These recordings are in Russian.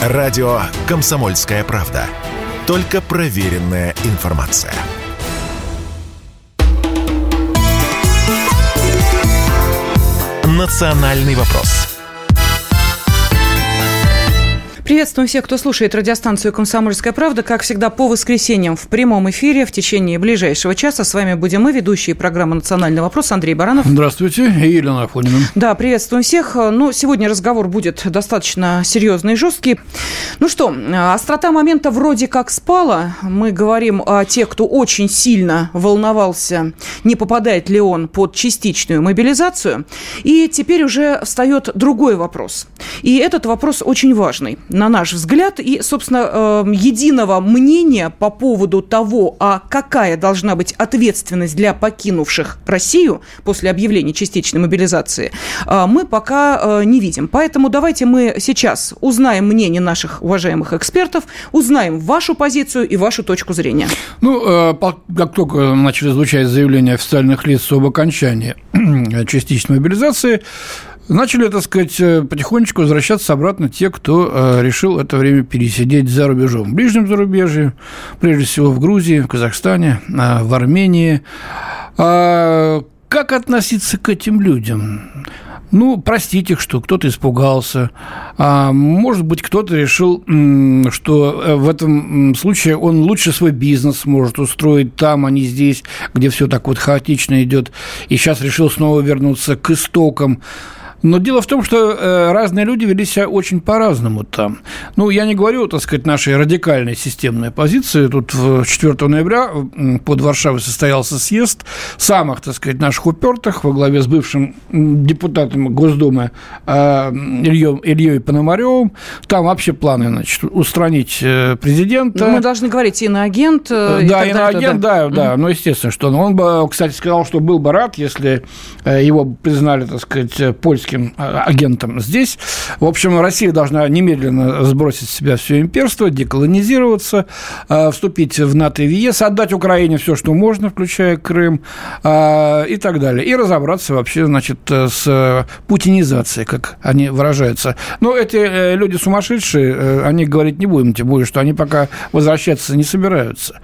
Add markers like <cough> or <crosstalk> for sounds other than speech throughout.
Радио «Комсомольская правда». Только проверенная информация. «Национальный вопрос» Приветствуем всех, кто слушает радиостанцию «Комсомольская правда». Как всегда, по воскресеньям в прямом эфире в течение ближайшего часа. С вами будем мы, ведущие программы «Национальный вопрос» Андрей Баранов. Здравствуйте, и Елена Афонина. Да, приветствуем всех. Ну, сегодня разговор будет достаточно серьезный и жесткий. Ну что, острота момента вроде как спала. Мы говорим о тех, кто очень сильно волновался, не попадает ли он под частичную мобилизацию. И теперь уже встает другой вопрос. И этот вопрос очень важный на наш взгляд, и, собственно, эм, единого мнения по поводу того, а какая должна быть ответственность для покинувших Россию после объявления частичной мобилизации, э, мы пока э, не видим. Поэтому давайте мы сейчас узнаем мнение наших уважаемых экспертов, узнаем вашу позицию и вашу точку зрения. Ну, э, как только начали звучать заявления официальных лиц об окончании <clears throat> частичной мобилизации, Начали, так сказать, э, потихонечку возвращаться обратно те, кто э, решил это время пересидеть за рубежом. В ближнем зарубежье, прежде всего в Грузии, в Казахстане, э, в Армении. А как относиться к этим людям? Ну, простите их, что кто-то испугался. А, может быть, кто-то решил, что в этом случае он лучше свой бизнес может устроить там, а не здесь, где все так вот хаотично идет. И сейчас решил снова вернуться к истокам. Но дело в том, что э, разные люди вели себя очень по-разному там. Ну, я не говорю, так сказать, нашей радикальной системной позиции. Тут 4 ноября под Варшавой состоялся съезд самых, так сказать, наших упертых во главе с бывшим депутатом Госдумы э, Ильей, Ильей Пономаревым. Там вообще планы, значит, устранить э, президента. Но мы должны говорить иноагент. Да, и иноагент, да, да, да. Ну, естественно, что он бы, кстати, сказал, что был бы рад, если его признали, так сказать, польским российским а, агентам здесь. В общем, Россия должна немедленно сбросить с себя все имперство, деколонизироваться, а, вступить в НАТО и в ЕС, отдать Украине все, что можно, включая Крым а, и так далее. И разобраться вообще, значит, с путинизацией, как они выражаются. Но эти э, люди сумасшедшие, э, они говорить не будем, тем более, что они пока возвращаться не собираются.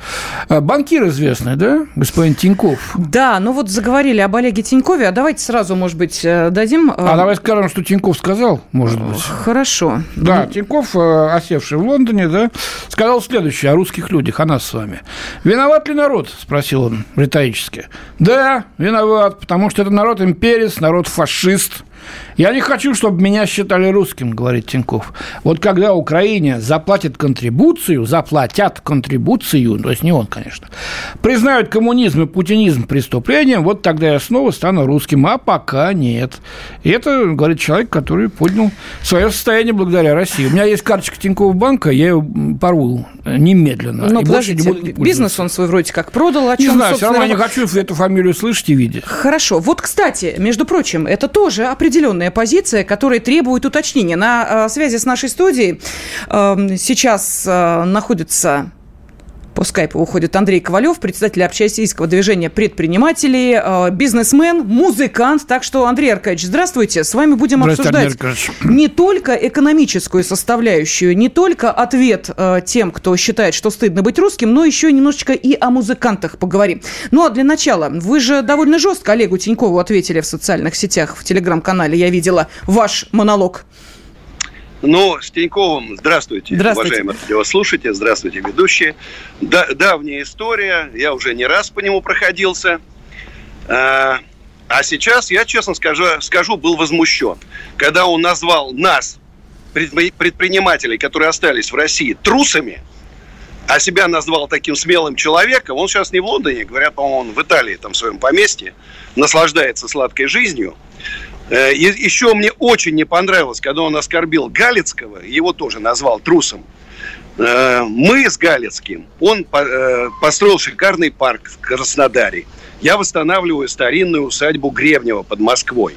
Банкир известный, да, господин Тиньков? Да, ну вот заговорили об Олеге Тинькове, а давайте сразу, может быть, э, дадим а давай скажем, что Тиньков сказал, может быть. Хорошо. Да, Тиньков, э, осевший в Лондоне, да, сказал следующее о русских людях, о нас с вами. «Виноват ли народ?» – спросил он риторически. «Да, виноват, потому что это народ имперец, народ фашист, я не хочу, чтобы меня считали русским, говорит Тиньков. Вот когда Украине заплатят контрибуцию, заплатят контрибуцию, то есть не он, конечно, признают коммунизм и путинизм преступлением, вот тогда я снова стану русским, а пока нет. И это, говорит человек, который поднял свое состояние благодаря России. У меня есть карточка Тинькофф банка, я ее порву немедленно. Но подождите, бизнес он свой вроде как продал, о чем, Не знаю, все равно я не хочу эту фамилию слышать и видеть. Хорошо. Вот, кстати, между прочим, это тоже определенно определенная позиция, которая требует уточнения. На э, связи с нашей студией эм, сейчас э, находится по скайпу уходит Андрей Ковалев, председатель общероссийского движения предпринимателей, э, бизнесмен, музыкант. Так что, Андрей Аркадьевич, здравствуйте. С вами будем обсуждать не только экономическую составляющую, не только ответ э, тем, кто считает, что стыдно быть русским, но еще немножечко и о музыкантах поговорим. Ну, а для начала, вы же довольно жестко Олегу Тинькову ответили в социальных сетях, в телеграм-канале, я видела ваш монолог. Ну, с Тиньковым здравствуйте, здравствуйте. уважаемые радиослушатели, здравствуйте, ведущие. Да, давняя история, я уже не раз по нему проходился. А, а сейчас, я честно скажу, скажу, был возмущен. Когда он назвал нас, предпринимателей, которые остались в России, трусами, а себя назвал таким смелым человеком, он сейчас не в Лондоне, говорят, по-моему, он в Италии, там, в своем поместье, наслаждается сладкой жизнью. Э, еще мне очень не понравилось, когда он оскорбил Галицкого, его тоже назвал трусом. Э, мы с Галицким, он э, построил шикарный парк в Краснодаре. Я восстанавливаю старинную усадьбу Гребнева под Москвой.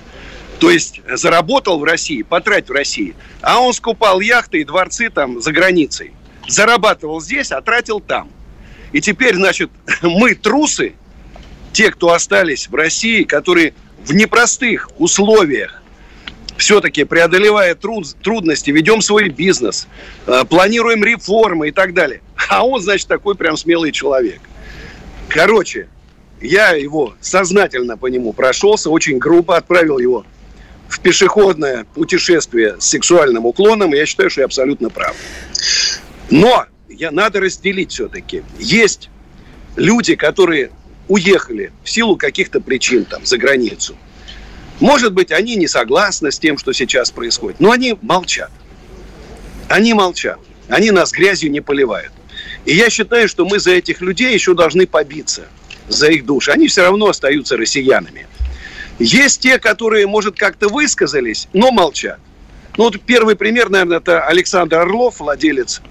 То есть заработал в России, потратил в России, а он скупал яхты и дворцы там за границей. Зарабатывал здесь, а тратил там. И теперь, значит, <laughs> мы трусы, те, кто остались в России, которые в непростых условиях все-таки преодолевая труд, трудности, ведем свой бизнес, э, планируем реформы и так далее. А он, значит, такой прям смелый человек. Короче, я его сознательно по нему прошелся, очень грубо отправил его в пешеходное путешествие с сексуальным уклоном, я считаю, что я абсолютно прав. Но я, надо разделить все-таки. Есть люди, которые уехали в силу каких-то причин там за границу. Может быть, они не согласны с тем, что сейчас происходит, но они молчат. Они молчат. Они нас грязью не поливают. И я считаю, что мы за этих людей еще должны побиться, за их души. Они все равно остаются россиянами. Есть те, которые, может, как-то высказались, но молчат. Ну, вот первый пример, наверное, это Александр Орлов, владелец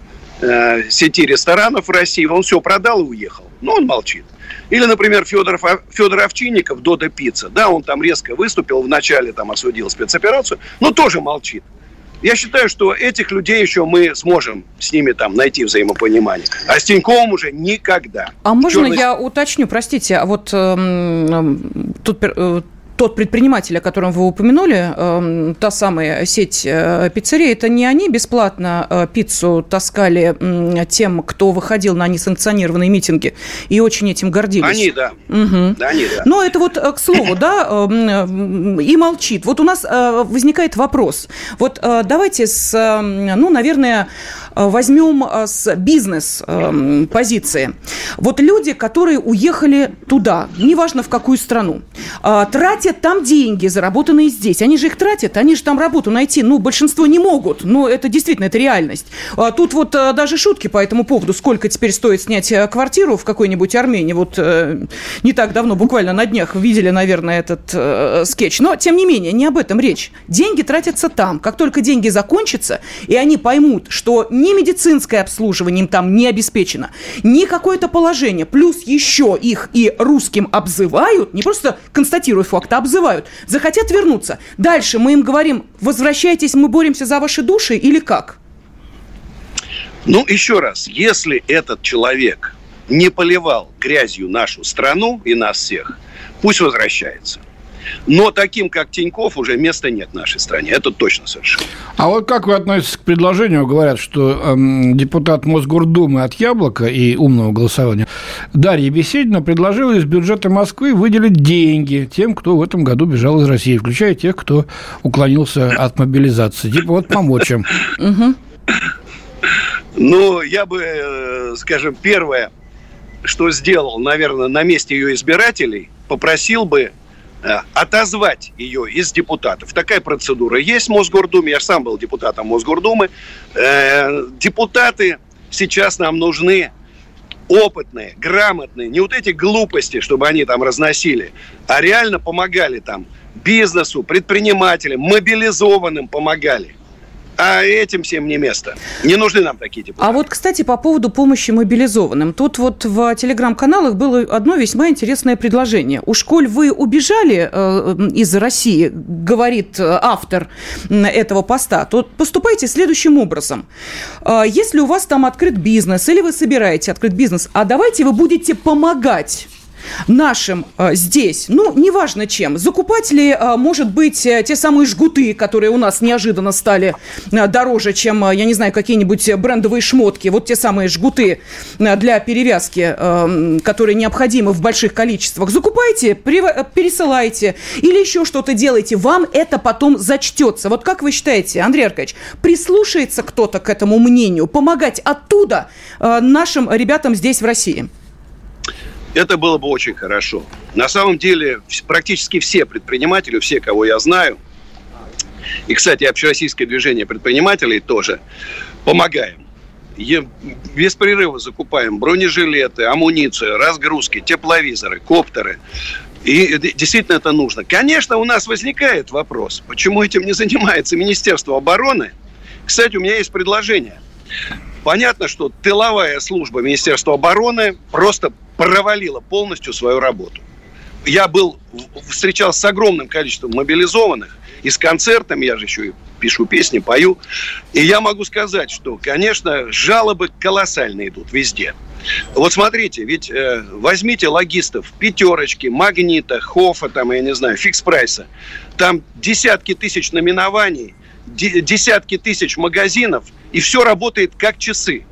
э, сети ресторанов в России. Он все продал и уехал. Но он молчит. Или, например, Федоров, Федор Овчинников, Дода Пицца. Да, он там резко выступил, вначале там осудил спецоперацию, но тоже молчит. Я считаю, что этих людей еще мы сможем с ними там найти взаимопонимание. А с Тиньковым уже никогда. А можно Черный... я уточню, простите, а вот э, тут э, тот предприниматель, о котором вы упомянули, э, та самая сеть э, пиццерий, это не они бесплатно э, пиццу таскали тем, кто выходил на несанкционированные митинги и очень этим гордились? Они, да. Угу. да, они, да. Но это вот э, к слову, да, э, и молчит. Вот у нас возникает вопрос. Вот давайте с, э, ну, наверное, возьмем э, с бизнес-позиции. Эм, вот люди, которые уехали туда, неважно в какую страну, э, тратят там деньги, заработанные здесь. Они же их тратят, они же там работу найти, ну, большинство не могут. Но это действительно, это реальность. Тут вот даже шутки по этому поводу. Сколько теперь стоит снять квартиру в какой-нибудь Армении? Вот не так давно, буквально на днях, видели, наверное, этот скетч. Но, тем не менее, не об этом речь. Деньги тратятся там. Как только деньги закончатся, и они поймут, что не ни медицинское обслуживание им там не обеспечено, ни какое-то положение. Плюс еще их и русским обзывают, не просто констатируют факт, а обзывают. Захотят вернуться. Дальше мы им говорим, возвращайтесь, мы боремся за ваши души или как? Ну, еще раз, если этот человек не поливал грязью нашу страну и нас всех, пусть возвращается. Но таким, как Тиньков, уже места нет в нашей стране. Это точно совершенно. А вот как вы относитесь к предложению? Говорят, что эм, депутат Мосгордумы от «Яблока» и умного голосования Дарья Беседина предложила из бюджета Москвы выделить деньги тем, кто в этом году бежал из России, включая тех, кто уклонился от мобилизации. Типа вот помочь им. Ну, я бы, э, скажем, первое, что сделал, наверное, на месте ее избирателей, попросил бы отозвать ее из депутатов. Такая процедура есть в Мосгордуме. Я сам был депутатом Мосгордумы. Э, депутаты сейчас нам нужны опытные, грамотные, не вот эти глупости, чтобы они там разносили, а реально помогали там бизнесу, предпринимателям, мобилизованным помогали. А этим всем не место. Не нужны нам такие депутаты. А вот, кстати, по поводу помощи мобилизованным. Тут вот в телеграм-каналах было одно весьма интересное предложение. У школь вы убежали э, из России, говорит э, автор этого поста, то поступайте следующим образом. Э, если у вас там открыт бизнес или вы собираете открыть бизнес, а давайте вы будете помогать нашим э, здесь, ну, неважно чем, закупать ли, э, может быть, э, те самые жгуты, которые у нас неожиданно стали дороже, чем, я не знаю, какие-нибудь брендовые шмотки, вот те самые жгуты для перевязки, которые необходимы в больших количествах, закупайте, пересылайте или еще что-то делайте, вам это потом зачтется. Вот как вы считаете, Андрей Аркадьевич, прислушается кто-то к этому мнению, помогать оттуда нашим ребятам здесь, в России? Это было бы очень хорошо. На самом деле, практически все предприниматели, все, кого я знаю, и, кстати, общероссийское движение предпринимателей тоже, помогаем. Без прерыва закупаем бронежилеты, амуницию, разгрузки, тепловизоры, коптеры. И действительно это нужно. Конечно, у нас возникает вопрос, почему этим не занимается Министерство обороны. Кстати, у меня есть предложение. Понятно, что тыловая служба Министерства обороны просто провалила полностью свою работу. Я был, встречался с огромным количеством мобилизованных, и с концертами, я же еще и пишу песни, пою. И я могу сказать, что, конечно, жалобы колоссальные идут везде. Вот смотрите, ведь э, возьмите логистов пятерочки, магнита, хофа, там, я не знаю, фикс прайса. Там десятки тысяч номинований, десятки тысяч магазинов, и все работает как часы.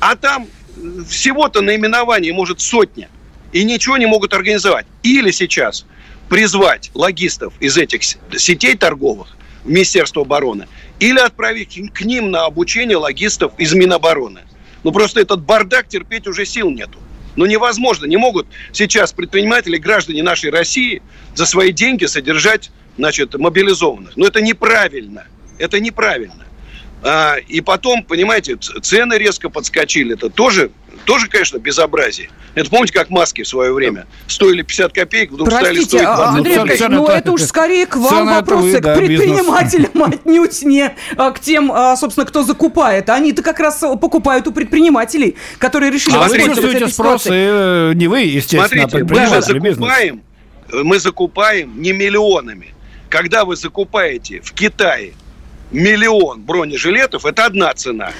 А там всего-то наименований может сотня, и ничего не могут организовать. Или сейчас призвать логистов из этих сетей торговых в Министерство обороны, или отправить к ним на обучение логистов из Минобороны. Ну, просто этот бардак терпеть уже сил нету. Ну, невозможно. Не могут сейчас предприниматели, граждане нашей России за свои деньги содержать, значит, мобилизованных. Но это неправильно. Это неправильно. А, и потом, понимаете, цены резко подскочили. Это тоже, тоже, конечно, безобразие. Это помните, как маски в свое время стоили 50 копеек, вдруг Простите, стали стоить 20. А, Андрей Аркадьевич, ну это уж скорее к вам вопросы, вы, да, к предпринимателям, бизнес. <laughs> отнюдь не а, к тем, а, собственно, кто закупает. Они-то как раз покупают у предпринимателей, которые решили а вы этой спрос, и, э, не вы, естественно, Смотрите, а мы же закупаем, мы закупаем не миллионами. Когда вы закупаете в Китае миллион бронежилетов, это одна цена.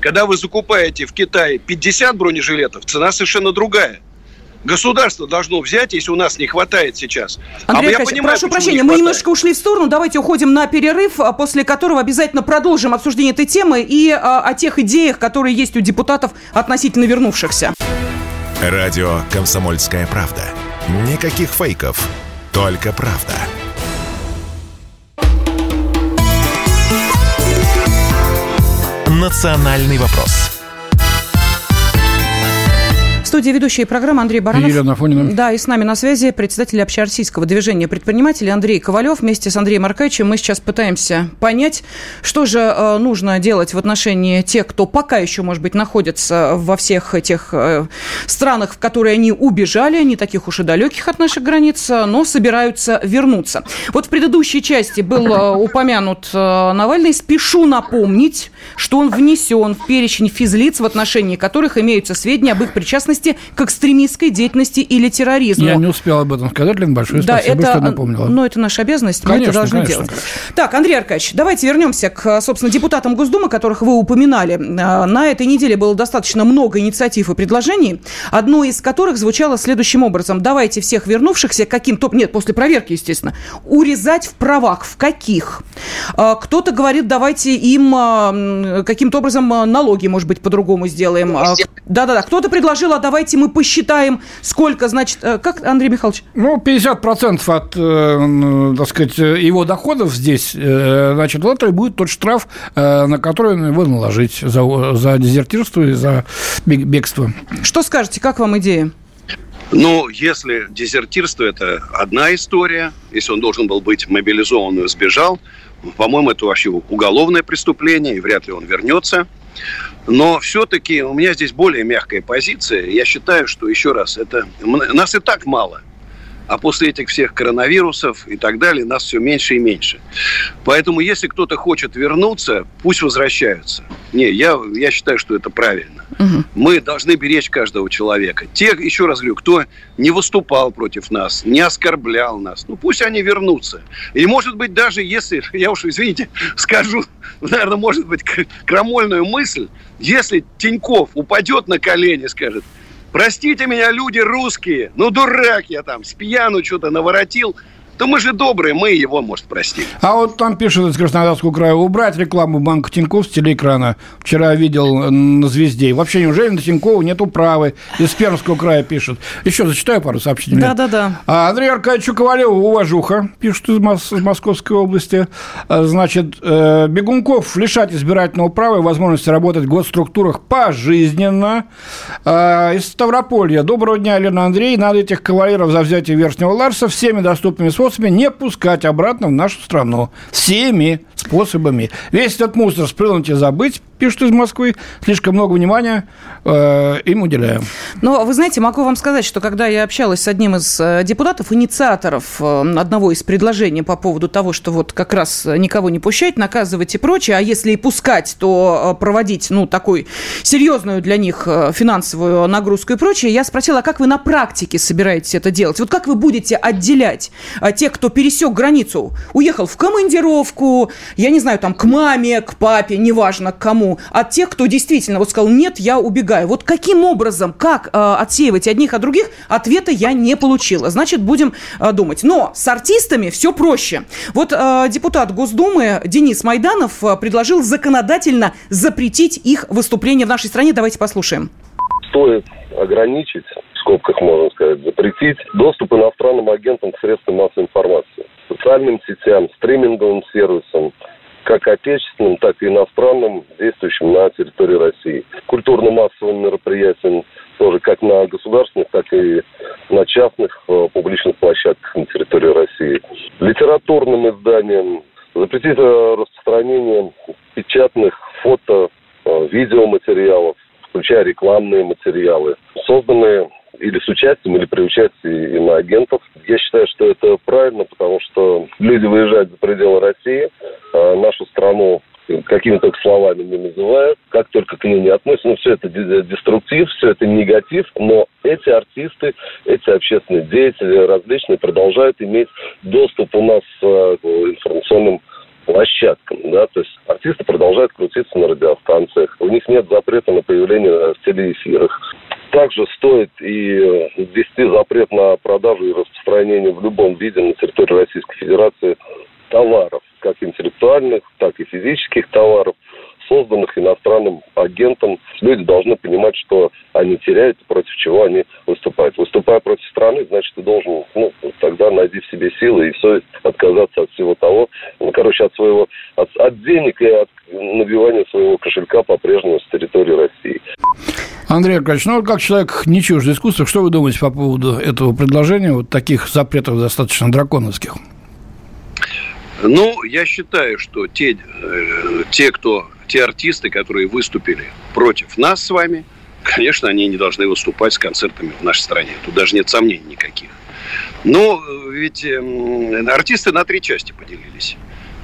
Когда вы закупаете в Китае 50 бронежилетов, цена совершенно другая. Государство должно взять, если у нас не хватает сейчас. Андрей а понимаю, прошу прощения, мы немножко ушли в сторону. Давайте уходим на перерыв, а после которого обязательно продолжим обсуждение этой темы и а, о тех идеях, которые есть у депутатов относительно вернувшихся. Радио «Комсомольская правда». Никаких фейков, только правда. «Национальный вопрос» студии ведущие программы Андрей Баранов. И Елена Афонина. Да, и с нами на связи председатель общероссийского движения предпринимателей Андрей Ковалев. Вместе с Андреем Аркадьевичем мы сейчас пытаемся понять, что же э, нужно делать в отношении тех, кто пока еще, может быть, находится во всех этих э, странах, в которые они убежали, не таких уж и далеких от наших границ, но собираются вернуться. Вот в предыдущей части был э, упомянут Навальный. Спешу напомнить, что он внесен в перечень физлиц, в отношении которых имеются сведения об их причастности причастности к экстремистской деятельности или терроризму. Я не успел об этом сказать, Лен, большое да, спасибо, это, что напомнила. Ну, это наша обязанность, конечно, мы это должны конечно, делать. Конечно. Так, Андрей Аркадьевич, давайте вернемся к, собственно, депутатам Госдумы, которых вы упоминали. А, на этой неделе было достаточно много инициатив и предложений, одно из которых звучало следующим образом. Давайте всех вернувшихся каким-то... Нет, после проверки, естественно. Урезать в правах. В каких? А, кто-то говорит, давайте им а, каким-то образом налоги, может быть, по-другому сделаем. Да-да-да. Кто-то предложил, а давайте мы посчитаем, сколько, значит, э, как, Андрей Михайлович? Ну, 50% от, э, так сказать, его доходов здесь, э, значит, вот это будет тот штраф, на который его наложить за, за дезертирство и за бегство. Что скажете, как вам идея? Ну, если дезертирство – это одна история, если он должен был быть мобилизован и сбежал, по-моему, это вообще уголовное преступление, и вряд ли он вернется. Но все-таки у меня здесь более мягкая позиция. Я считаю, что, еще раз, это нас и так мало. А после этих всех коронавирусов и так далее нас все меньше и меньше. Поэтому, если кто-то хочет вернуться, пусть возвращаются. Не, я, я считаю, что это правильно. Угу. Мы должны беречь каждого человека. Те, еще раз говорю, кто не выступал против нас, не оскорблял нас, ну пусть они вернутся. И может быть даже если, <laughs> я уж, извините, скажу, <laughs> наверное, может быть, крамольную мысль, если Тиньков упадет на колени, скажет, простите меня, люди русские, ну дурак я там, с пьяну что-то наворотил, то мы же добрые, мы его, может, простим. А вот там пишут из Краснодарского края, убрать рекламу банка Тинькофф с телеэкрана. Вчера видел на «Звезде». вообще, неужели на Тинькова нет управы? Из Пермского края пишут. Еще зачитаю пару сообщений. Да-да-да. А Андрей Аркадьевич Ковалев, уважуха, пишут из, Мос- из Московской области. А, значит, э, бегунков лишать избирательного права и возможности работать в госструктурах пожизненно. А, из Ставрополья. Доброго дня, Лена Андрей. Надо этих кавалеров за взятие Верхнего Ларса всеми доступными способами способами не пускать обратно в нашу страну. Всеми способами. Весь этот мусор сплюнуть и забыть, пишут из Москвы, слишком много внимания э, им уделяем. Но вы знаете, могу вам сказать, что когда я общалась с одним из э, депутатов, инициаторов э, одного из предложений по поводу того, что вот как раз никого не пущать, наказывать и прочее, а если и пускать, то э, проводить, ну, такую серьезную для них финансовую нагрузку и прочее, я спросила, а как вы на практике собираетесь это делать? Вот как вы будете отделять тех, кто пересек границу, уехал в командировку, я не знаю, там, к маме, к папе, неважно, к кому, от тех, кто действительно вот сказал, нет, я убегаю. Вот каким образом, как э, отсеивать одних от других, ответа я не получила. Значит, будем э, думать. Но с артистами все проще. Вот э, депутат Госдумы Денис Майданов э, предложил законодательно запретить их выступление в нашей стране. Давайте послушаем. Стоит ограничить, в скобках можно сказать, запретить доступ иностранным агентам к средствам массовой информации, социальным сетям, стриминговым сервисам, как отечественным, так и иностранным, действующим на территории России. Культурно-массовым мероприятиям тоже как на государственных, так и на частных э, публичных площадках на территории России. Литературным изданиям запретить э, распространение печатных фото, э, видеоматериалов, включая рекламные материалы, созданные или с участием, или при участии иноагентов. Я считаю, что это правильно, потому что люди выезжают за пределы России, а нашу страну какими-то словами не называют, как только к ней не относятся, ну, все это деструктив, все это негатив, но эти артисты, эти общественные деятели различные продолжают иметь доступ у нас э, к информационным площадкам, да, то есть артисты продолжают крутиться на радиостанциях, у них нет запрета на появление в телеэфирах. Также стоит и э, ввести запрет на продажу и распространение в любом виде на территории Российской Федерации товаров, как интеллектуальных, так и физических товаров – созданных иностранным агентом. Люди должны понимать, что они теряют, против чего они выступают. Выступая против страны, значит, ты должен, ну, тогда найди в себе силы и совесть отказаться от всего того, ну, короче, от своего, от, от денег и от набивания своего кошелька по-прежнему с территории России. Андрей Аркадьевич, ну, как человек не чуждый искусства, что вы думаете по поводу этого предложения, вот таких запретов достаточно драконовских? Ну, я считаю, что те, э, те, кто те артисты, которые выступили против нас с вами, конечно, они не должны выступать с концертами в нашей стране. Тут даже нет сомнений никаких. Но ведь э, артисты на три части поделились.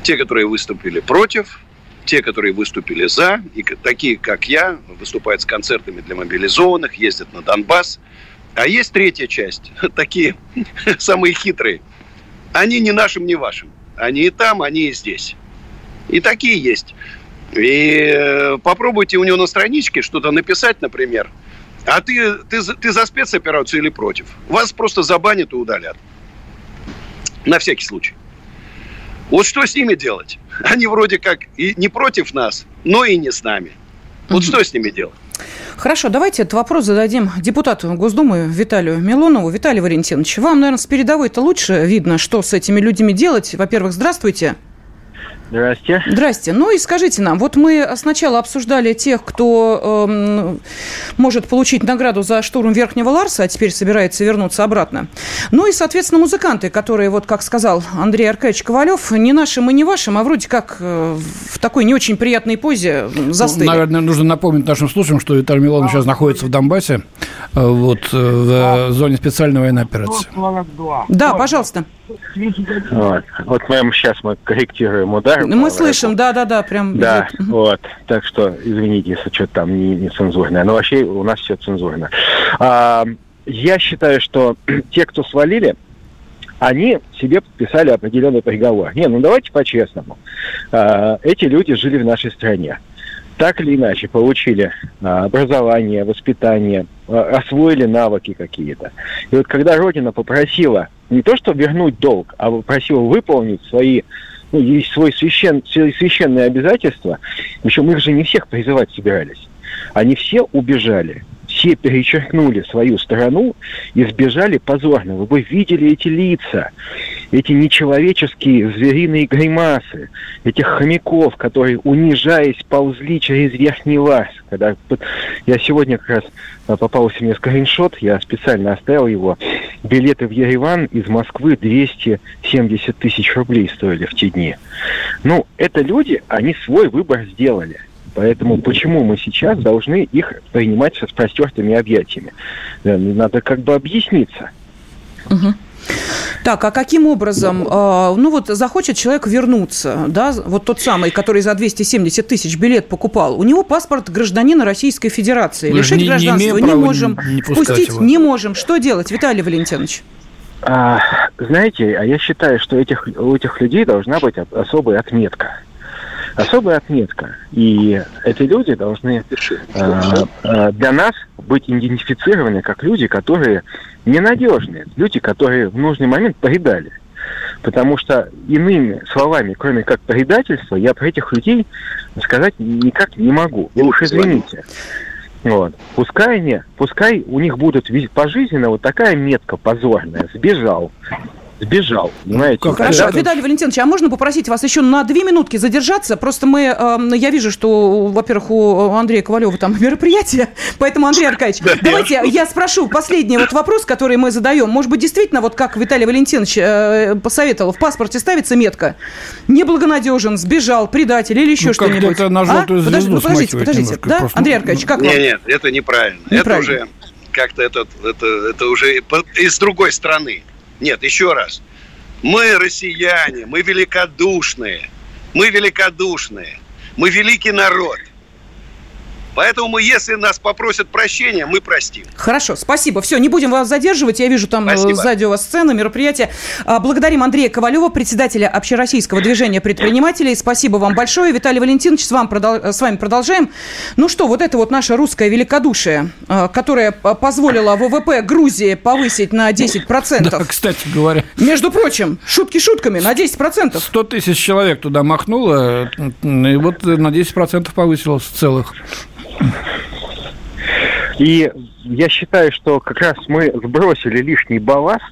Те, которые выступили против, те, которые выступили за, и такие, как я, выступают с концертами для мобилизованных, ездят на Донбасс. А есть третья часть, <laughs> такие <laughs> самые хитрые. Они не нашим, не вашим. Они и там, они и здесь. И такие есть. И э, попробуйте у него на страничке что-то написать, например. А ты, ты, ты за спецоперацию или против? Вас просто забанят и удалят. На всякий случай. Вот что с ними делать? <laughs> Они вроде как и не против нас, но и не с нами. Вот угу. что с ними делать? Хорошо, давайте этот вопрос зададим депутату Госдумы Виталию Милонову. Виталий Валентинович, вам, наверное, с передовой-то лучше видно, что с этими людьми делать. Во-первых, здравствуйте. Здрасте. Здрасте. Ну и скажите нам, вот мы сначала обсуждали тех, кто э, может получить награду за штурм Верхнего Ларса, а теперь собирается вернуться обратно. Ну и, соответственно, музыканты, которые, вот как сказал Андрей Аркадьевич Ковалев, не нашим и не вашим, а вроде как э, в такой не очень приятной позе застыли. Ну, наверное, нужно напомнить нашим слушателям, что Виталий Милонов сейчас находится в Донбассе, э, вот, э, в зоне специальной военной операции. Да, пожалуйста. Вот, вот мы сейчас мы корректируем удар. Мы слышим, да-да-да, прям. Да, идет. вот. Так что, извините, если что-то там не, не цензурное. Но вообще у нас все цензурно. А, я считаю, что <clears throat> те, кто свалили, они себе подписали определенный приговор. Не, ну давайте по-честному. А, эти люди жили в нашей стране так или иначе получили а, образование, воспитание, а, освоили навыки какие-то. И вот когда Родина попросила не то, что вернуть долг, а попросила выполнить свои ну, есть свой священ, священные обязательства, причем их же не всех призывать собирались. Они все убежали все перечеркнули свою страну и сбежали позорно. Вы бы видели эти лица, эти нечеловеческие звериные гримасы, этих хомяков, которые, унижаясь, ползли через верхний лаз. Когда я сегодня как раз а, попался мне скриншот, я специально оставил его. Билеты в Ереван из Москвы 270 тысяч рублей стоили в те дни. Ну, это люди, они свой выбор сделали. Поэтому почему мы сейчас должны их принимать со простертыми объятиями? Надо как бы объясниться. Угу. Так, а каким образом, э, ну вот захочет человек вернуться, да, вот тот самый, который за 270 тысяч билет покупал, у него паспорт гражданина Российской Федерации. Мы Лишить не, гражданства не, не можем, не, не впустить его. не можем. Что делать, Виталий Валентинович? А, знаете, а я считаю, что этих, у этих людей должна быть особая отметка. Особая отметка. И эти люди должны э, для нас быть идентифицированы как люди, которые ненадежные, люди, которые в нужный момент предали. Потому что иными словами, кроме как предательства, я про этих людей сказать никак не могу. Вы уж извините. Вот. Пускай не, пускай у них будут пожизненно вот такая метка позорная, сбежал сбежал, понимаете? Как Хорошо, это... Виталий Валентинович, а можно попросить вас еще на две минутки задержаться? Просто мы, э, я вижу, что, во-первых, у Андрея Ковалева там <laughs> мероприятие, поэтому, Андрей Аркадьевич, давайте я спрошу последний вот вопрос, который мы задаем. Может быть, действительно, вот как Виталий Валентинович э, посоветовал, в паспорте ставится метка «неблагонадежен», «сбежал», «предатель» или еще ну, что-нибудь? это на желтую а? звезду Подождите, подождите, да? Просто... Андрей Аркадьевич, как нет, вам? Нет, нет, это неправильно. неправильно. Это уже как-то это, это, это уже из другой страны. Нет, еще раз. Мы россияне, мы великодушные. Мы великодушные. Мы великий народ. Поэтому мы, если нас попросят прощения, мы простим. Хорошо, спасибо. Все, не будем вас задерживать. Я вижу там э, спасибо. сзади у вас сцена, мероприятие. А, благодарим Андрея Ковалева, председателя Общероссийского движения предпринимателей. Спасибо вам большое. Виталий Валентинович, с, вам, с вами продолжаем. Ну что, вот это вот наше русское великодушие, э, которое позволило ВВП Грузии повысить на 10%. Да, кстати говоря. Между прочим, шутки шутками, на 10%. 100 тысяч человек туда махнуло, и вот на 10% повысилось целых. И я считаю, что как раз мы сбросили лишний балласт,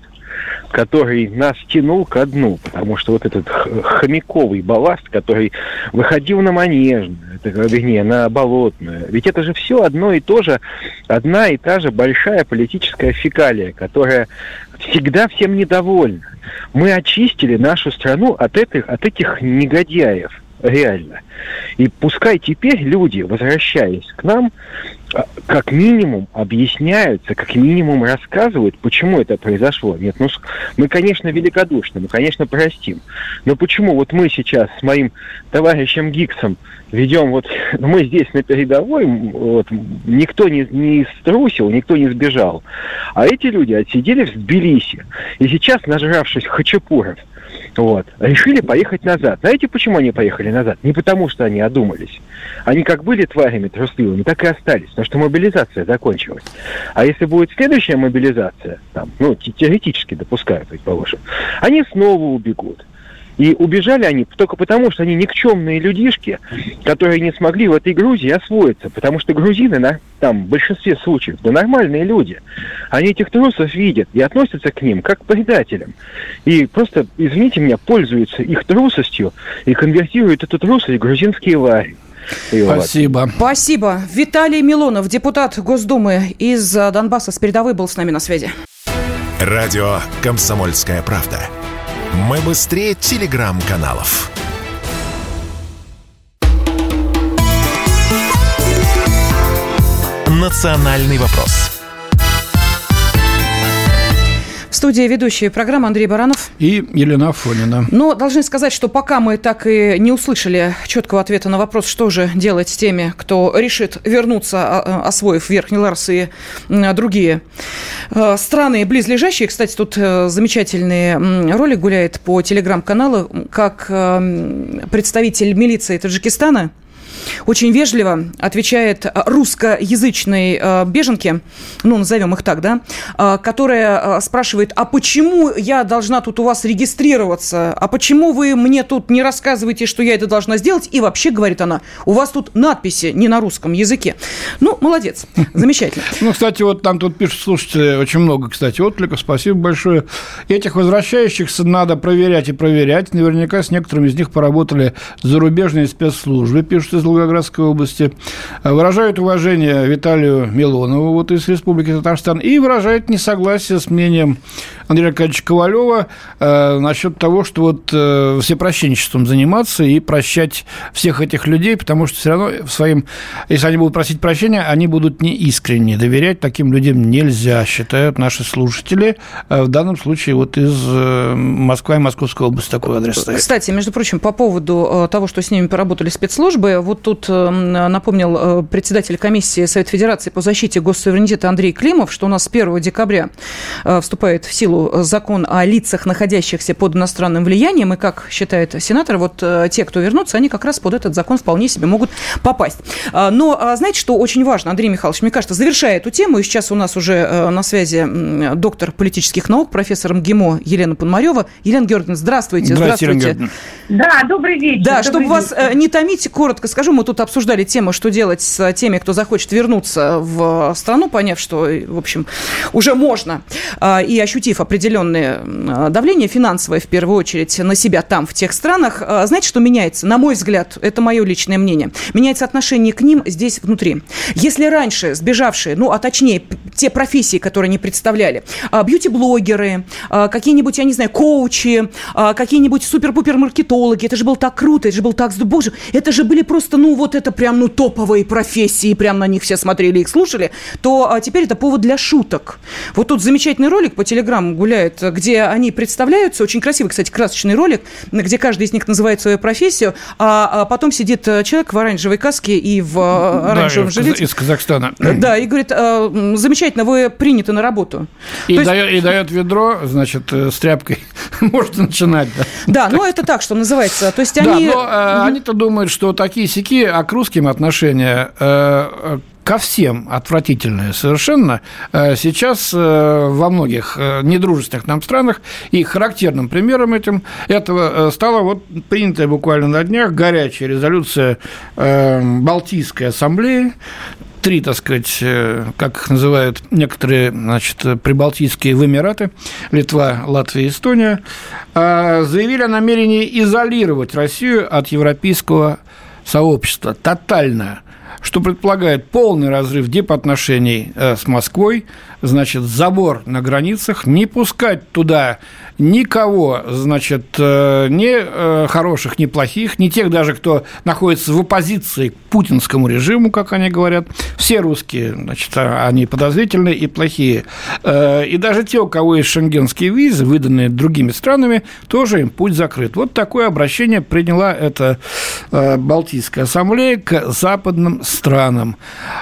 который нас тянул ко дну, потому что вот этот хомяковый балласт, который выходил на манежную, вернее, на болотную, ведь это же все одно и то же, одна и та же большая политическая фекалия, которая всегда всем недовольна. Мы очистили нашу страну от этих, от этих негодяев реально. И пускай теперь люди, возвращаясь к нам, а, как минимум объясняются, как минимум рассказывают, почему это произошло. Нет, ну мы, конечно, великодушны, мы, конечно, простим. Но почему вот мы сейчас с моим товарищем Гиксом ведем вот, <laughs> ну, мы здесь на передовой, вот, никто не, не струсил, никто не сбежал. А эти люди отсидели в Тбилиси. И сейчас, нажравшись хачапуров, вот, решили поехать назад. Знаете, почему они поехали назад? Не потому, что они одумались. Они как были тварями трусливыми, так и остались, потому что мобилизация закончилась. А если будет следующая мобилизация, там, ну, теоретически допускаю, предположим, они снова убегут. И убежали они только потому, что они никчемные людишки, которые не смогли в этой Грузии освоиться. Потому что грузины на, там в большинстве случаев, да нормальные люди. Они этих трусов видят и относятся к ним как к предателям. И просто, извините меня, пользуются их трусостью и конвертируют эту трусость в грузинские лари. Спасибо. Спасибо. Виталий Милонов, депутат Госдумы из Донбасса с передовой был с нами на связи. Радио «Комсомольская правда». Мы быстрее телеграм-каналов. «Национальный вопрос» студии ведущие программы Андрей Баранов. И Елена Афонина. Но должны сказать, что пока мы так и не услышали четкого ответа на вопрос, что же делать с теми, кто решит вернуться, а, а, освоив Верхний Ларс и другие э, страны близлежащие. Кстати, тут э, замечательный ролик гуляет по телеграм-каналу, как э, представитель милиции Таджикистана очень вежливо отвечает русскоязычной э, беженке, ну, назовем их так, да, э, которая э, спрашивает, а почему я должна тут у вас регистрироваться? А почему вы мне тут не рассказываете, что я это должна сделать? И вообще, говорит она, у вас тут надписи не на русском языке. Ну, молодец, <laughs> замечательно. Ну, кстати, вот там тут пишут слушатели очень много, кстати, откликов. Спасибо большое. Этих возвращающихся надо проверять и проверять. Наверняка с некоторыми из них поработали зарубежные спецслужбы, пишут из Волгоградской области, выражают уважение Виталию Милонову вот из Республики Татарстан и выражают несогласие с мнением Андрея Аркадьевича Ковалева э, насчет того, что вот э, все прощенчеством заниматься и прощать всех этих людей, потому что все равно своим, если они будут просить прощения, они будут неискренне. Доверять таким людям нельзя, считают наши слушатели. Э, в данном случае вот из э, Москвы и Московской области такой адрес стоит. Кстати, между прочим, по поводу э, того, что с ними поработали спецслужбы, вот тут напомнил председатель комиссии Совет Федерации по защите госсуверенитета Андрей Климов, что у нас с 1 декабря вступает в силу закон о лицах, находящихся под иностранным влиянием, и, как считает сенатор, вот те, кто вернутся, они как раз под этот закон вполне себе могут попасть. Но знаете, что очень важно, Андрей Михайлович, мне кажется, завершая эту тему, и сейчас у нас уже на связи доктор политических наук, профессор МГИМО Елена Пономарева. Елена Георгиевна, здравствуйте. Здравствуйте. здравствуйте. Да, добрый вечер. Да, добрый чтобы вечер. вас э, не томить, коротко скажу, мы тут обсуждали тему, что делать с теми, кто захочет вернуться в страну, поняв, что, в общем, уже можно, а, и ощутив определенное давление финансовое, в первую очередь, на себя там, в тех странах. А, знаете, что меняется? На мой взгляд, это мое личное мнение. Меняется отношение к ним здесь, внутри. Если раньше сбежавшие, ну, а точнее, те профессии, которые они представляли, а, бьюти-блогеры, какие-нибудь, я не знаю, коучи, какие-нибудь супер-пупер маркетологи, это же было так круто, это же было так, боже, это же были просто, ну, вот это прям, ну, топовые профессии, прям на них все смотрели, их слушали, то а, теперь это повод для шуток. Вот тут замечательный ролик по телеграмму гуляет, где они представляются, очень красивый, кстати, красочный ролик, где каждый из них называет свою профессию, а, а потом сидит э, человек в оранжевой каске и в э, оранжевом да, жилете. из Казахстана. Да, и говорит, «А, замечательно, вы приняты на работу. И, дает, есть... и дает ведро, значит, э, с тряпкой. <laughs> Можно начинать. Да, да но это так, что называется. То есть они... Да, но э, они-то думают, что такие сики, а к русским отношения э, ко всем отвратительные совершенно. Э, сейчас э, во многих э, недружественных нам странах. И характерным примером этим этого стала вот принятая буквально на днях горячая резолюция Балтийской ассамблеи, три, так сказать, как их называют некоторые, значит, прибалтийские в Эмираты, Литва, Латвия, Эстония, заявили о намерении изолировать Россию от европейского сообщества. Тотально что предполагает полный разрыв дипотношений э, с Москвой, значит, забор на границах, не пускать туда никого, значит, э, ни э, хороших, ни плохих, ни тех даже, кто находится в оппозиции к путинскому режиму, как они говорят. Все русские, значит, а, они подозрительные и плохие. Э, и даже те, у кого есть шенгенские визы, выданные другими странами, тоже им путь закрыт. Вот такое обращение приняла эта Балтийская ассамблея к западным странам.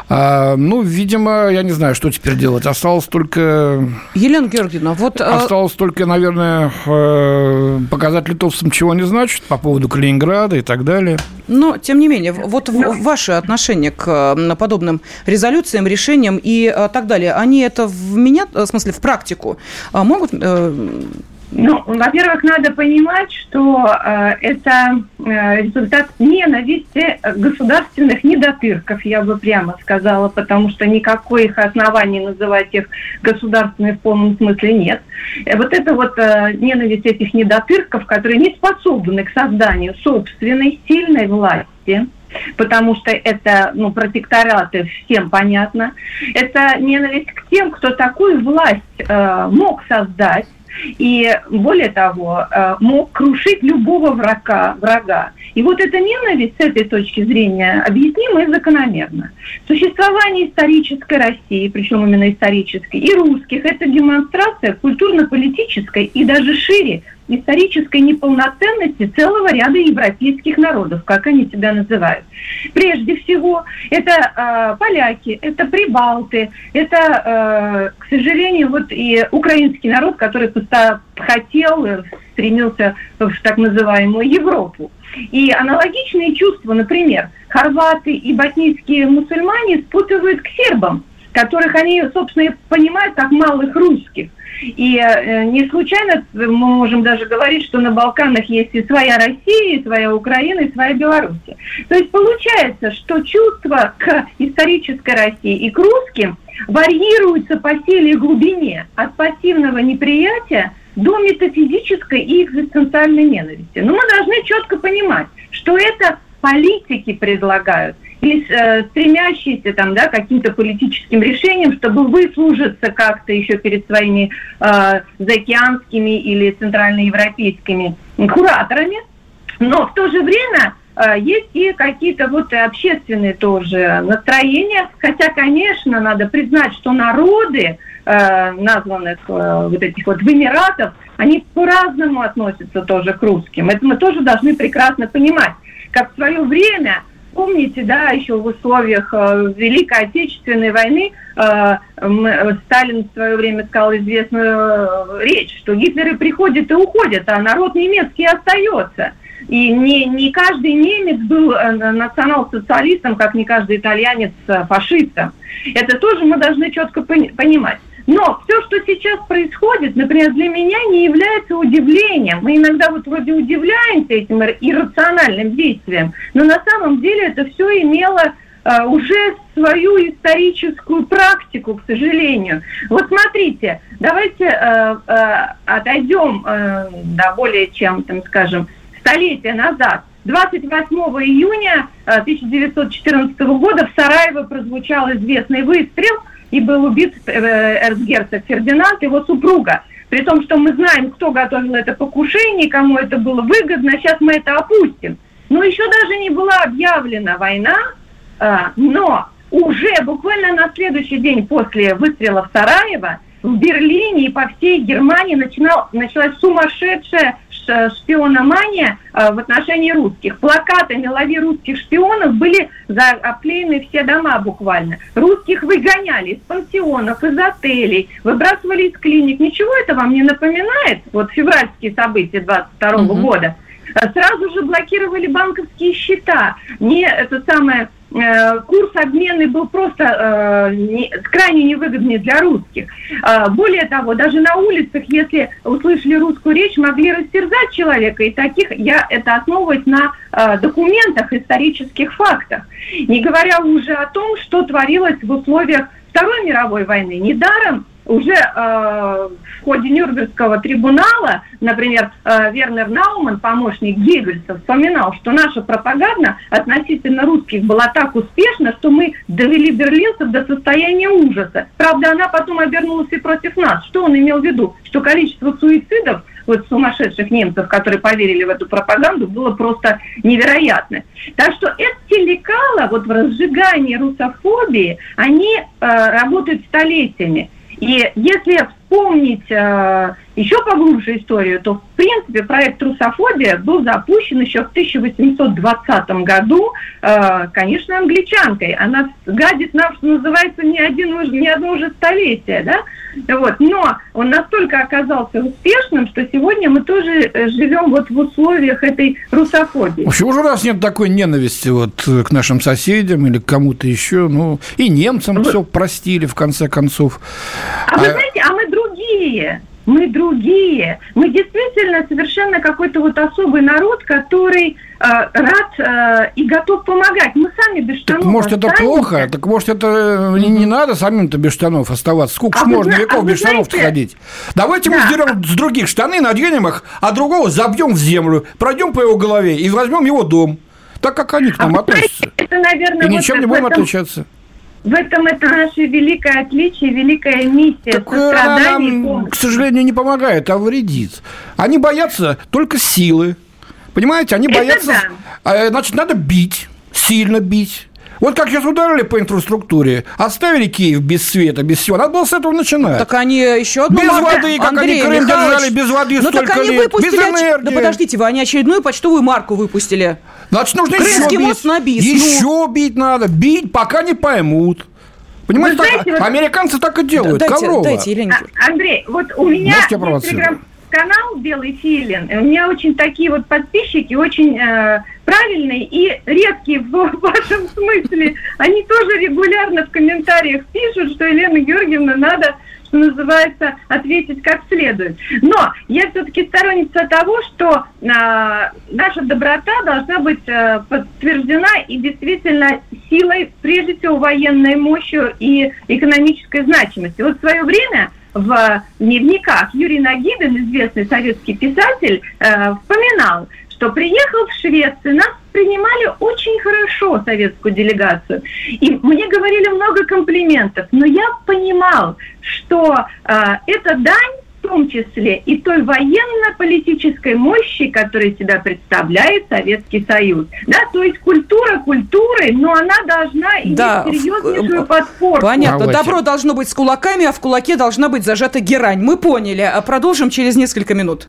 А, ну, видимо, я не знаю, что теперь делать. Осталось только... Елена Георгиевна, вот... Осталось только, наверное, Э, показать литовцам, чего не значит по поводу Калининграда и так далее. Но, тем не менее, вот ваше отношение к подобным резолюциям, решениям и э, так далее, они это в меня, в смысле, в практику э, могут ну, во-первых, надо понимать, что э, это э, результат ненависти государственных недотырков, я бы прямо сказала, потому что никаких оснований называть их государственными в полном смысле нет. И вот это вот э, ненависть этих недотырков, которые не способны к созданию собственной сильной власти, потому что это, ну, протектораты всем понятно. Это ненависть к тем, кто такую власть э, мог создать, и более того, э, мог крушить любого врага. врага. И вот эта ненависть с этой точки зрения объяснима и закономерна. Существование исторической России, причем именно исторической, и русских – это демонстрация культурно-политической и даже шире исторической неполноценности целого ряда европейских народов, как они себя называют. Прежде всего, это э, поляки, это прибалты, это, э, к сожалению, вот и украинский народ, который хотел, стремился в так называемую Европу. И аналогичные чувства, например, хорваты и ботнийские мусульмане спутывают к сербам, которых они, собственно, понимают как малых русских. И э, не случайно мы можем даже говорить, что на Балканах есть и своя Россия, и своя Украина, и своя Белоруссия. То есть получается, что чувства к исторической России и к русским варьируются по силе и глубине от пассивного неприятия до метафизической и экзистенциальной ненависти. Но мы должны четко понимать, что это политики предлагают – или э, стремящиеся там, да, каким-то политическим решением, чтобы выслужиться как-то еще перед своими э, заокеанскими или центральноевропейскими кураторами. Но в то же время э, есть и какие-то вот общественные тоже настроения, хотя, конечно, надо признать, что народы э, названных э, вот этих вот в Эмиратов, они по-разному относятся тоже к русским. Это мы тоже должны прекрасно понимать. Как в свое время Помните, да, еще в условиях э, Великой Отечественной войны э, мы, Сталин в свое время сказал известную э, речь, что Гитлеры приходят и уходят, а народ немецкий остается. И не, не каждый немец был э, национал-социалистом, как не каждый итальянец э, фашистом. Это тоже мы должны четко понимать. Но все, что сейчас происходит, например, для меня не является удивлением. Мы иногда вот вроде удивляемся этим иррациональным действием, но на самом деле это все имело Uh, уже свою историческую практику, к сожалению. Вот смотрите, давайте uh, uh, отойдем до более чем, там, скажем, столетия назад. 28 июня 1914 года в Сараево прозвучал известный выстрел – и был убит э, эрцгерцог Фердинанд, его супруга. При том, что мы знаем, кто готовил это покушение, кому это было выгодно, сейчас мы это опустим. Но еще даже не была объявлена война, а, но уже буквально на следующий день после выстрела в Сараево в Берлине и по всей Германии начинал, началась сумасшедшая шпиономания э, в отношении русских. Плакатами «Лови русских шпионов» были заклеены все дома буквально. Русских выгоняли из пансионов, из отелей, выбрасывали из клиник. Ничего это вам не напоминает? Вот февральские события 22 угу. года. Сразу же блокировали банковские счета. Не это самое Э, курс обмена был просто э, не, крайне невыгодный для русских. Э, более того, даже на улицах, если услышали русскую речь, могли растерзать человека, и таких я это основывать на э, документах, исторических фактах. Не говоря уже о том, что творилось в условиях Второй мировой войны. Недаром уже э, в ходе Нюрнбергского трибунала, например, э, Вернер Науман, помощник Геббельса, вспоминал, что наша пропаганда относительно русских была так успешна, что мы довели берлинцев до состояния ужаса. Правда, она потом обернулась и против нас. Что он имел в виду? Что количество суицидов вот сумасшедших немцев, которые поверили в эту пропаганду, было просто невероятно. Так что эти лекала вот в разжигании русофобии, они э, работают столетиями. И если вспомнить э, еще поглубже историю, то, в принципе, проект «Трусофобия» был запущен еще в 1820 году, э, конечно, англичанкой. Она гадит нам, что называется, не, один, не одно уже столетие, да? Вот. Но он настолько оказался успешным, что сегодня мы тоже э, живем вот в условиях этой русофобии. В общем, уже раз нет такой ненависти вот к нашим соседям или к кому-то еще, ну, и немцам вы... все простили, в конце концов. А, а вы знаете, а мы другие мы другие. Мы действительно совершенно какой-то вот особый народ, который э, рад э, и готов помогать. Мы сами без штанов Так может, останемся. это плохо? Так может, это mm-hmm. не, не надо самим-то без штанов оставаться? Сколько а можно вы, веков а без штанов ходить? Давайте да. мы сдерем с других штаны, наденем их, а другого забьем в землю, пройдем по его голове и возьмем его дом. Так как они к нам а относятся. Это, наверное, и вот ничем не будем этом... отличаться. В этом это наше великое отличие, великая миссия так сострадания нам, к сожалению, не помогает, а вредит. Они боятся только силы. Понимаете, они боятся... Да. Э, значит, надо бить, сильно бить. Вот как сейчас ударили по инфраструктуре, оставили Киев без света, без всего. Надо было с этого начинать. Так они еще одну... Без марка... воды, как Андрей они Крым держали, без воды ну, столько так они лет, выпустили без энергии. Да подождите, вы они очередную почтовую марку выпустили. Значит, нужно Крымский еще бить. На бис. Еще ну. бить надо. Бить, пока не поймут. Понимаете, так, знаете, вот... американцы так и делают. Дайте, Коврова. дайте, Елене. А, Андрей, вот у меня канал Белый Филин. У меня очень такие вот подписчики, очень э, правильные и редкие в вашем смысле. Они тоже регулярно в комментариях пишут, что Елена Георгиевна надо что называется, ответить как следует. Но я все-таки сторонница того, что э, наша доброта должна быть э, подтверждена и действительно силой, прежде всего, военной мощью и экономической значимостью. Вот в свое время в дневниках Юрий Нагибин, известный советский писатель, э, вспоминал, что приехал в Швецию, нас принимали очень хорошо, советскую делегацию. И мне говорили много комплиментов, но я понимал, что э, это дань в том числе и той военно-политической мощи, которая себя представляет Советский Союз. Да, то есть культура культуры, но она должна иметь да, серьезнейшую подпорку. Понятно. Давайте. Добро должно быть с кулаками, а в кулаке должна быть зажата герань. Мы поняли. А продолжим через несколько минут.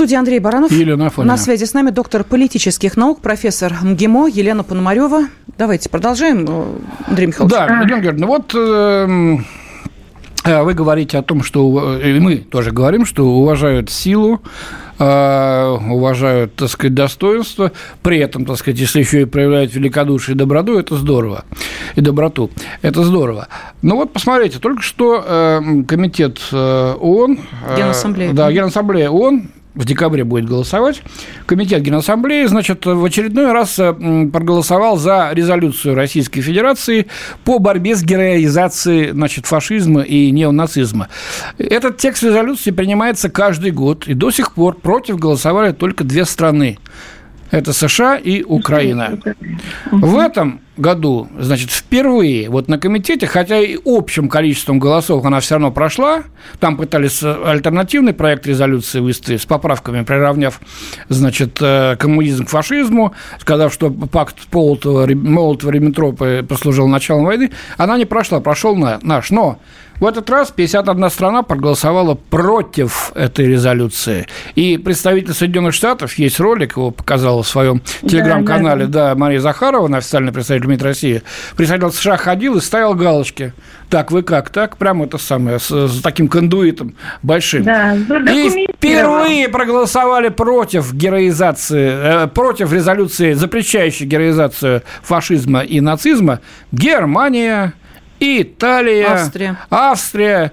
студии Андрей Баранов. Елена Афонина. На связи с нами доктор политических наук, профессор МГИМО Елена Пономарева. Давайте продолжаем, э, Андрей Михайлович. Да, Елена Георгиевна, вот эм, э, вы говорите о том, что и мы тоже говорим, что уважают силу, э, уважают, так сказать, достоинство, при этом, так сказать, если еще и проявляют великодушие и доброту, это здорово, и доброту, это здорово. Но вот посмотрите, только что комитет ООН, Генассамблея, да, Генассамблея ООН в декабре будет голосовать. Комитет Генассамблеи, значит, в очередной раз э, проголосовал за резолюцию Российской Федерации по борьбе с героизацией, значит, фашизма и неонацизма. Этот текст резолюции принимается каждый год, и до сих пор против голосовали только две страны это США и Украина. В этом году, значит, впервые вот на комитете, хотя и общим количеством голосов она все равно прошла, там пытались альтернативный проект резолюции выставить с поправками, приравняв, значит, э, коммунизм к фашизму, сказав, что пакт Молотова-Риббентропа послужил началом войны, она не прошла, прошел наш. Но в этот раз 51 страна проголосовала против этой резолюции. И представитель Соединенных Штатов, есть ролик, его показала в своем телеграм-канале, да, да. да, Мария Захарова, она официальный представитель МИД России, представитель США ходил и ставил галочки. Так, вы как? Так, прямо это самое, с, с таким кондуитом большим. Да, и впервые проголосовали против героизации, э, против резолюции, запрещающей героизацию фашизма и нацизма Германия, Италия, Австрия. Австрия.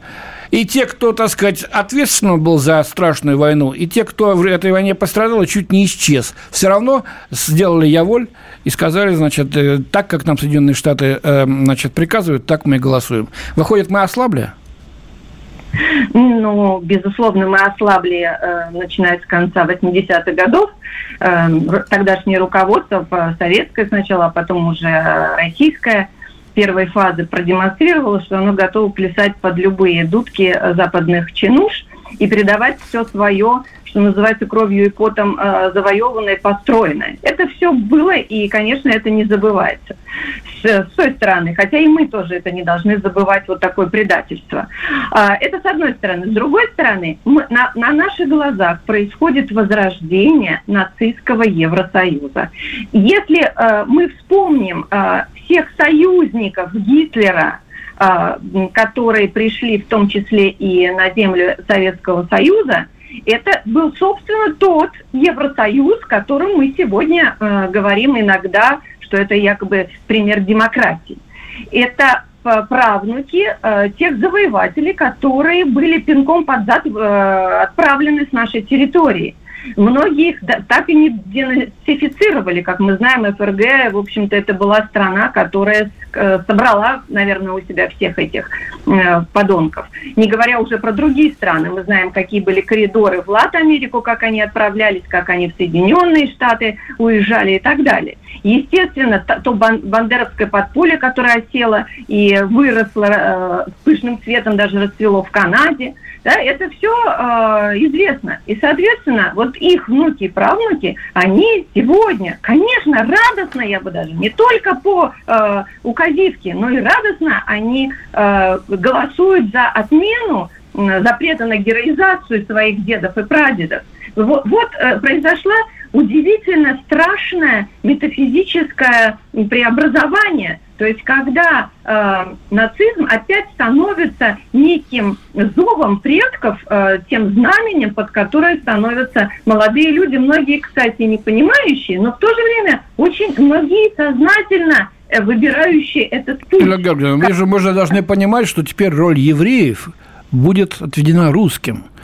И те, кто, так сказать, ответственно был за страшную войну, и те, кто в этой войне пострадал, чуть не исчез. Все равно сделали я воль и сказали, значит, э, так, как нам Соединенные Штаты э, значит, приказывают, так мы и голосуем. Выходит, мы ослабли? Ну, безусловно, мы ослабли, э, начиная с конца 80-х годов. Э, тогдашнее руководство, советское сначала, а потом уже российское – первой фазы продемонстрировало, что оно готово плясать под любые дудки западных чинуш и передавать все свое, что называется, кровью и потом э, завоеванное, построенное. Это все было, и, конечно, это не забывается с, с той стороны. Хотя и мы тоже это не должны забывать, вот такое предательство. А, это с одной стороны. С другой стороны, мы, на, на наших глазах происходит возрождение нацистского Евросоюза. Если э, мы вспомним э, всех союзников Гитлера, которые пришли в том числе и на землю Советского Союза, это был, собственно, тот Евросоюз, которым мы сегодня э, говорим иногда, что это якобы пример демократии. Это правнуки э, тех завоевателей, которые были пинком под зад э, отправлены с нашей территории – Многие их так и не денацифицировали. Как мы знаем, ФРГ, в общем-то, это была страна, которая э, собрала, наверное, у себя всех этих э, подонков. Не говоря уже про другие страны. Мы знаем, какие были коридоры в Лат-Америку, как они отправлялись, как они в Соединенные Штаты уезжали и так далее. Естественно, то бандеровское подполье, которое осело и выросло э, пышным цветом, даже расцвело в Канаде – да, это все э, известно. И, соответственно, вот их внуки и правнуки, они сегодня, конечно, радостно, я бы даже, не только по э, указивке, но и радостно они э, голосуют за отмену э, запрета на героизацию своих дедов и прадедов. Вот, вот э, произошла удивительно страшное метафизическое преобразование. То есть, когда э, нацизм опять становится неким зовом предков, э, тем знаменем, под которое становятся молодые люди, многие, кстати, не понимающие, но в то же время очень многие сознательно э, выбирающие этот путь. Мы же, мы же должны понимать, что теперь роль евреев будет отведена русским –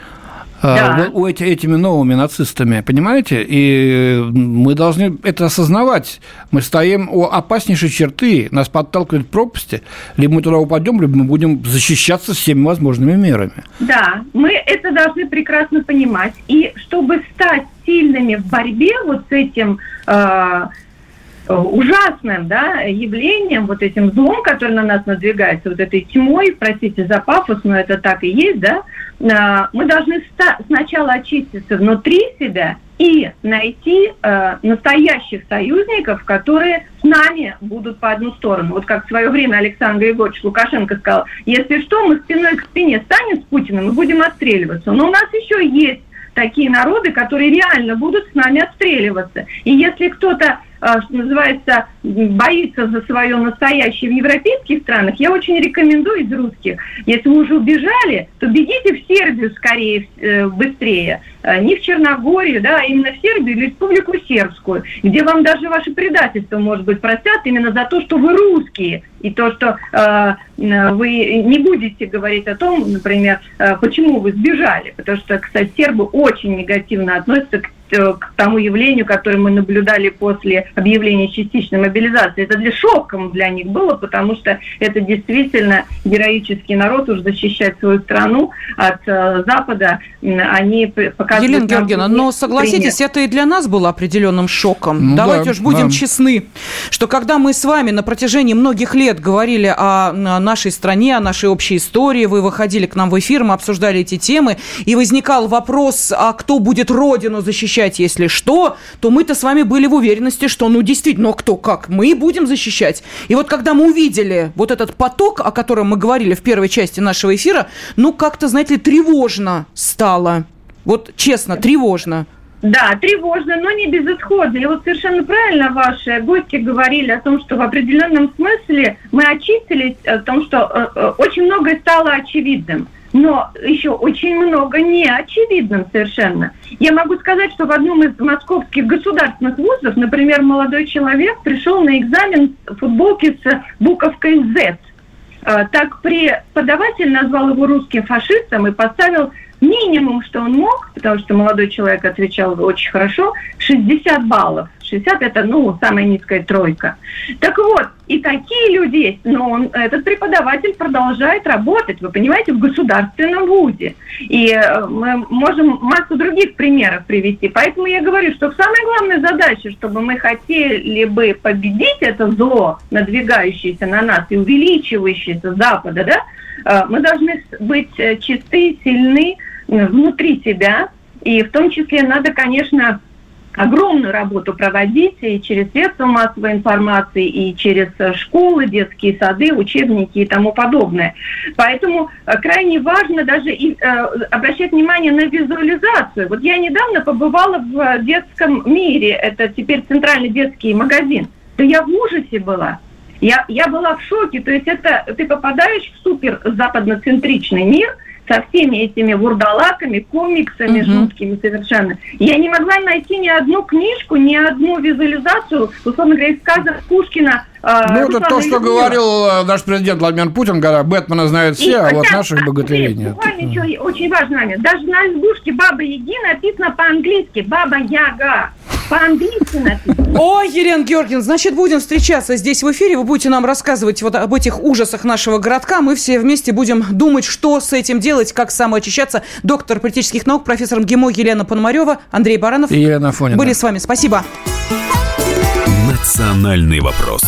да. у эти, этими новыми нацистами, понимаете? И мы должны это осознавать. Мы стоим у опаснейшей черты, нас подталкивают пропасти, либо мы туда упадем, либо мы будем защищаться всеми возможными мерами. Да, мы это должны прекрасно понимать. И чтобы стать сильными в борьбе вот с этим э, ужасным да, явлением, вот этим злом, который на нас надвигается, вот этой тьмой, простите за пафос, но это так и есть, да, а, мы должны сначала очиститься внутри себя и найти э, настоящих союзников, которые с нами будут по одну сторону. Вот как в свое время Александр Григорьевич Лукашенко сказал, если что, мы спиной к спине станем с Путиным и будем отстреливаться. Но у нас еще есть такие народы, которые реально будут с нами отстреливаться. И если кто-то что называется, боится за свое настоящее в европейских странах, я очень рекомендую из русских, если вы уже убежали, то бегите в Сербию скорее, э, быстрее. А, не в Черногорию, да, а именно в Сербию или Республику Сербскую, где вам даже ваше предательство, может быть, простят именно за то, что вы русские, и то, что э, вы не будете говорить о том, например, э, почему вы сбежали, потому что, кстати, сербы очень негативно относятся к Э, к тому явлению, которое мы наблюдали после объявления частичной мобилизации. Это для шоком для них было, потому что это действительно героический народ уж защищать свою страну от э, Запада. Они показывают... Елена Георгиевна, но согласитесь, пример. это и для нас было определенным шоком. Ну, Давайте да, уж будем да. честны, что когда мы с вами на протяжении многих лет говорили о нашей стране, о нашей общей истории, вы выходили к нам в эфир, мы обсуждали эти темы, и возникал вопрос, а кто будет родину защищать защищать, если что, то мы-то с вами были в уверенности, что, ну, действительно, ну, кто как, мы будем защищать. И вот когда мы увидели вот этот поток, о котором мы говорили в первой части нашего эфира, ну, как-то, знаете ли, тревожно стало. Вот честно, тревожно. Да, тревожно, но не безысходно. И вот совершенно правильно ваши гости говорили о том, что в определенном смысле мы очистились, о том, что э, э, очень многое стало очевидным но еще очень много не очевидным совершенно. Я могу сказать, что в одном из московских государственных вузов, например, молодой человек пришел на экзамен в футболке с буковкой Z. Так преподаватель назвал его русским фашистом и поставил минимум, что он мог, потому что молодой человек отвечал очень хорошо, 60 баллов. 60 это, ну, самая низкая тройка. Так вот, и такие люди есть, но он, этот преподаватель продолжает работать, вы понимаете, в государственном вузе. И э, мы можем массу других примеров привести. Поэтому я говорю, что самая главная задача, чтобы мы хотели бы победить это зло, надвигающееся на нас и увеличивающееся Запада, да, э, мы должны быть э, чисты, сильны внутри себя. И в том числе надо, конечно, огромную работу проводить и через средства массовой информации, и через э, школы, детские сады, учебники и тому подобное. Поэтому э, крайне важно даже и, э, обращать внимание на визуализацию. Вот я недавно побывала в детском мире, это теперь центральный детский магазин. Да я в ужасе была. Я, я была в шоке. То есть это ты попадаешь в супер западноцентричный мир – со всеми этими вурдалаками, комиксами угу. жуткими совершенно. Я не могла найти ни одну книжку, ни одну визуализацию, условно говоря, из сказок Пушкина а, ну, это то, что говорил э, наш президент Владимир Путин, когда Бэтмена знают все, а вот наших богатырей нет. Буквально очень важный момент. Даже на избушке Баба Яги написано по-английски Баба Яга. По-английски написано. Ой, Елена Георгиевна, значит, будем встречаться здесь в эфире. Вы будете нам рассказывать вот об этих ужасах нашего городка. Мы все вместе будем думать, что с этим делать, как самоочищаться. Доктор политических наук, профессор МГИМО Елена Пономарева, Андрей Баранов. И Елена Фонина. Были с вами. Спасибо. Национальный вопрос.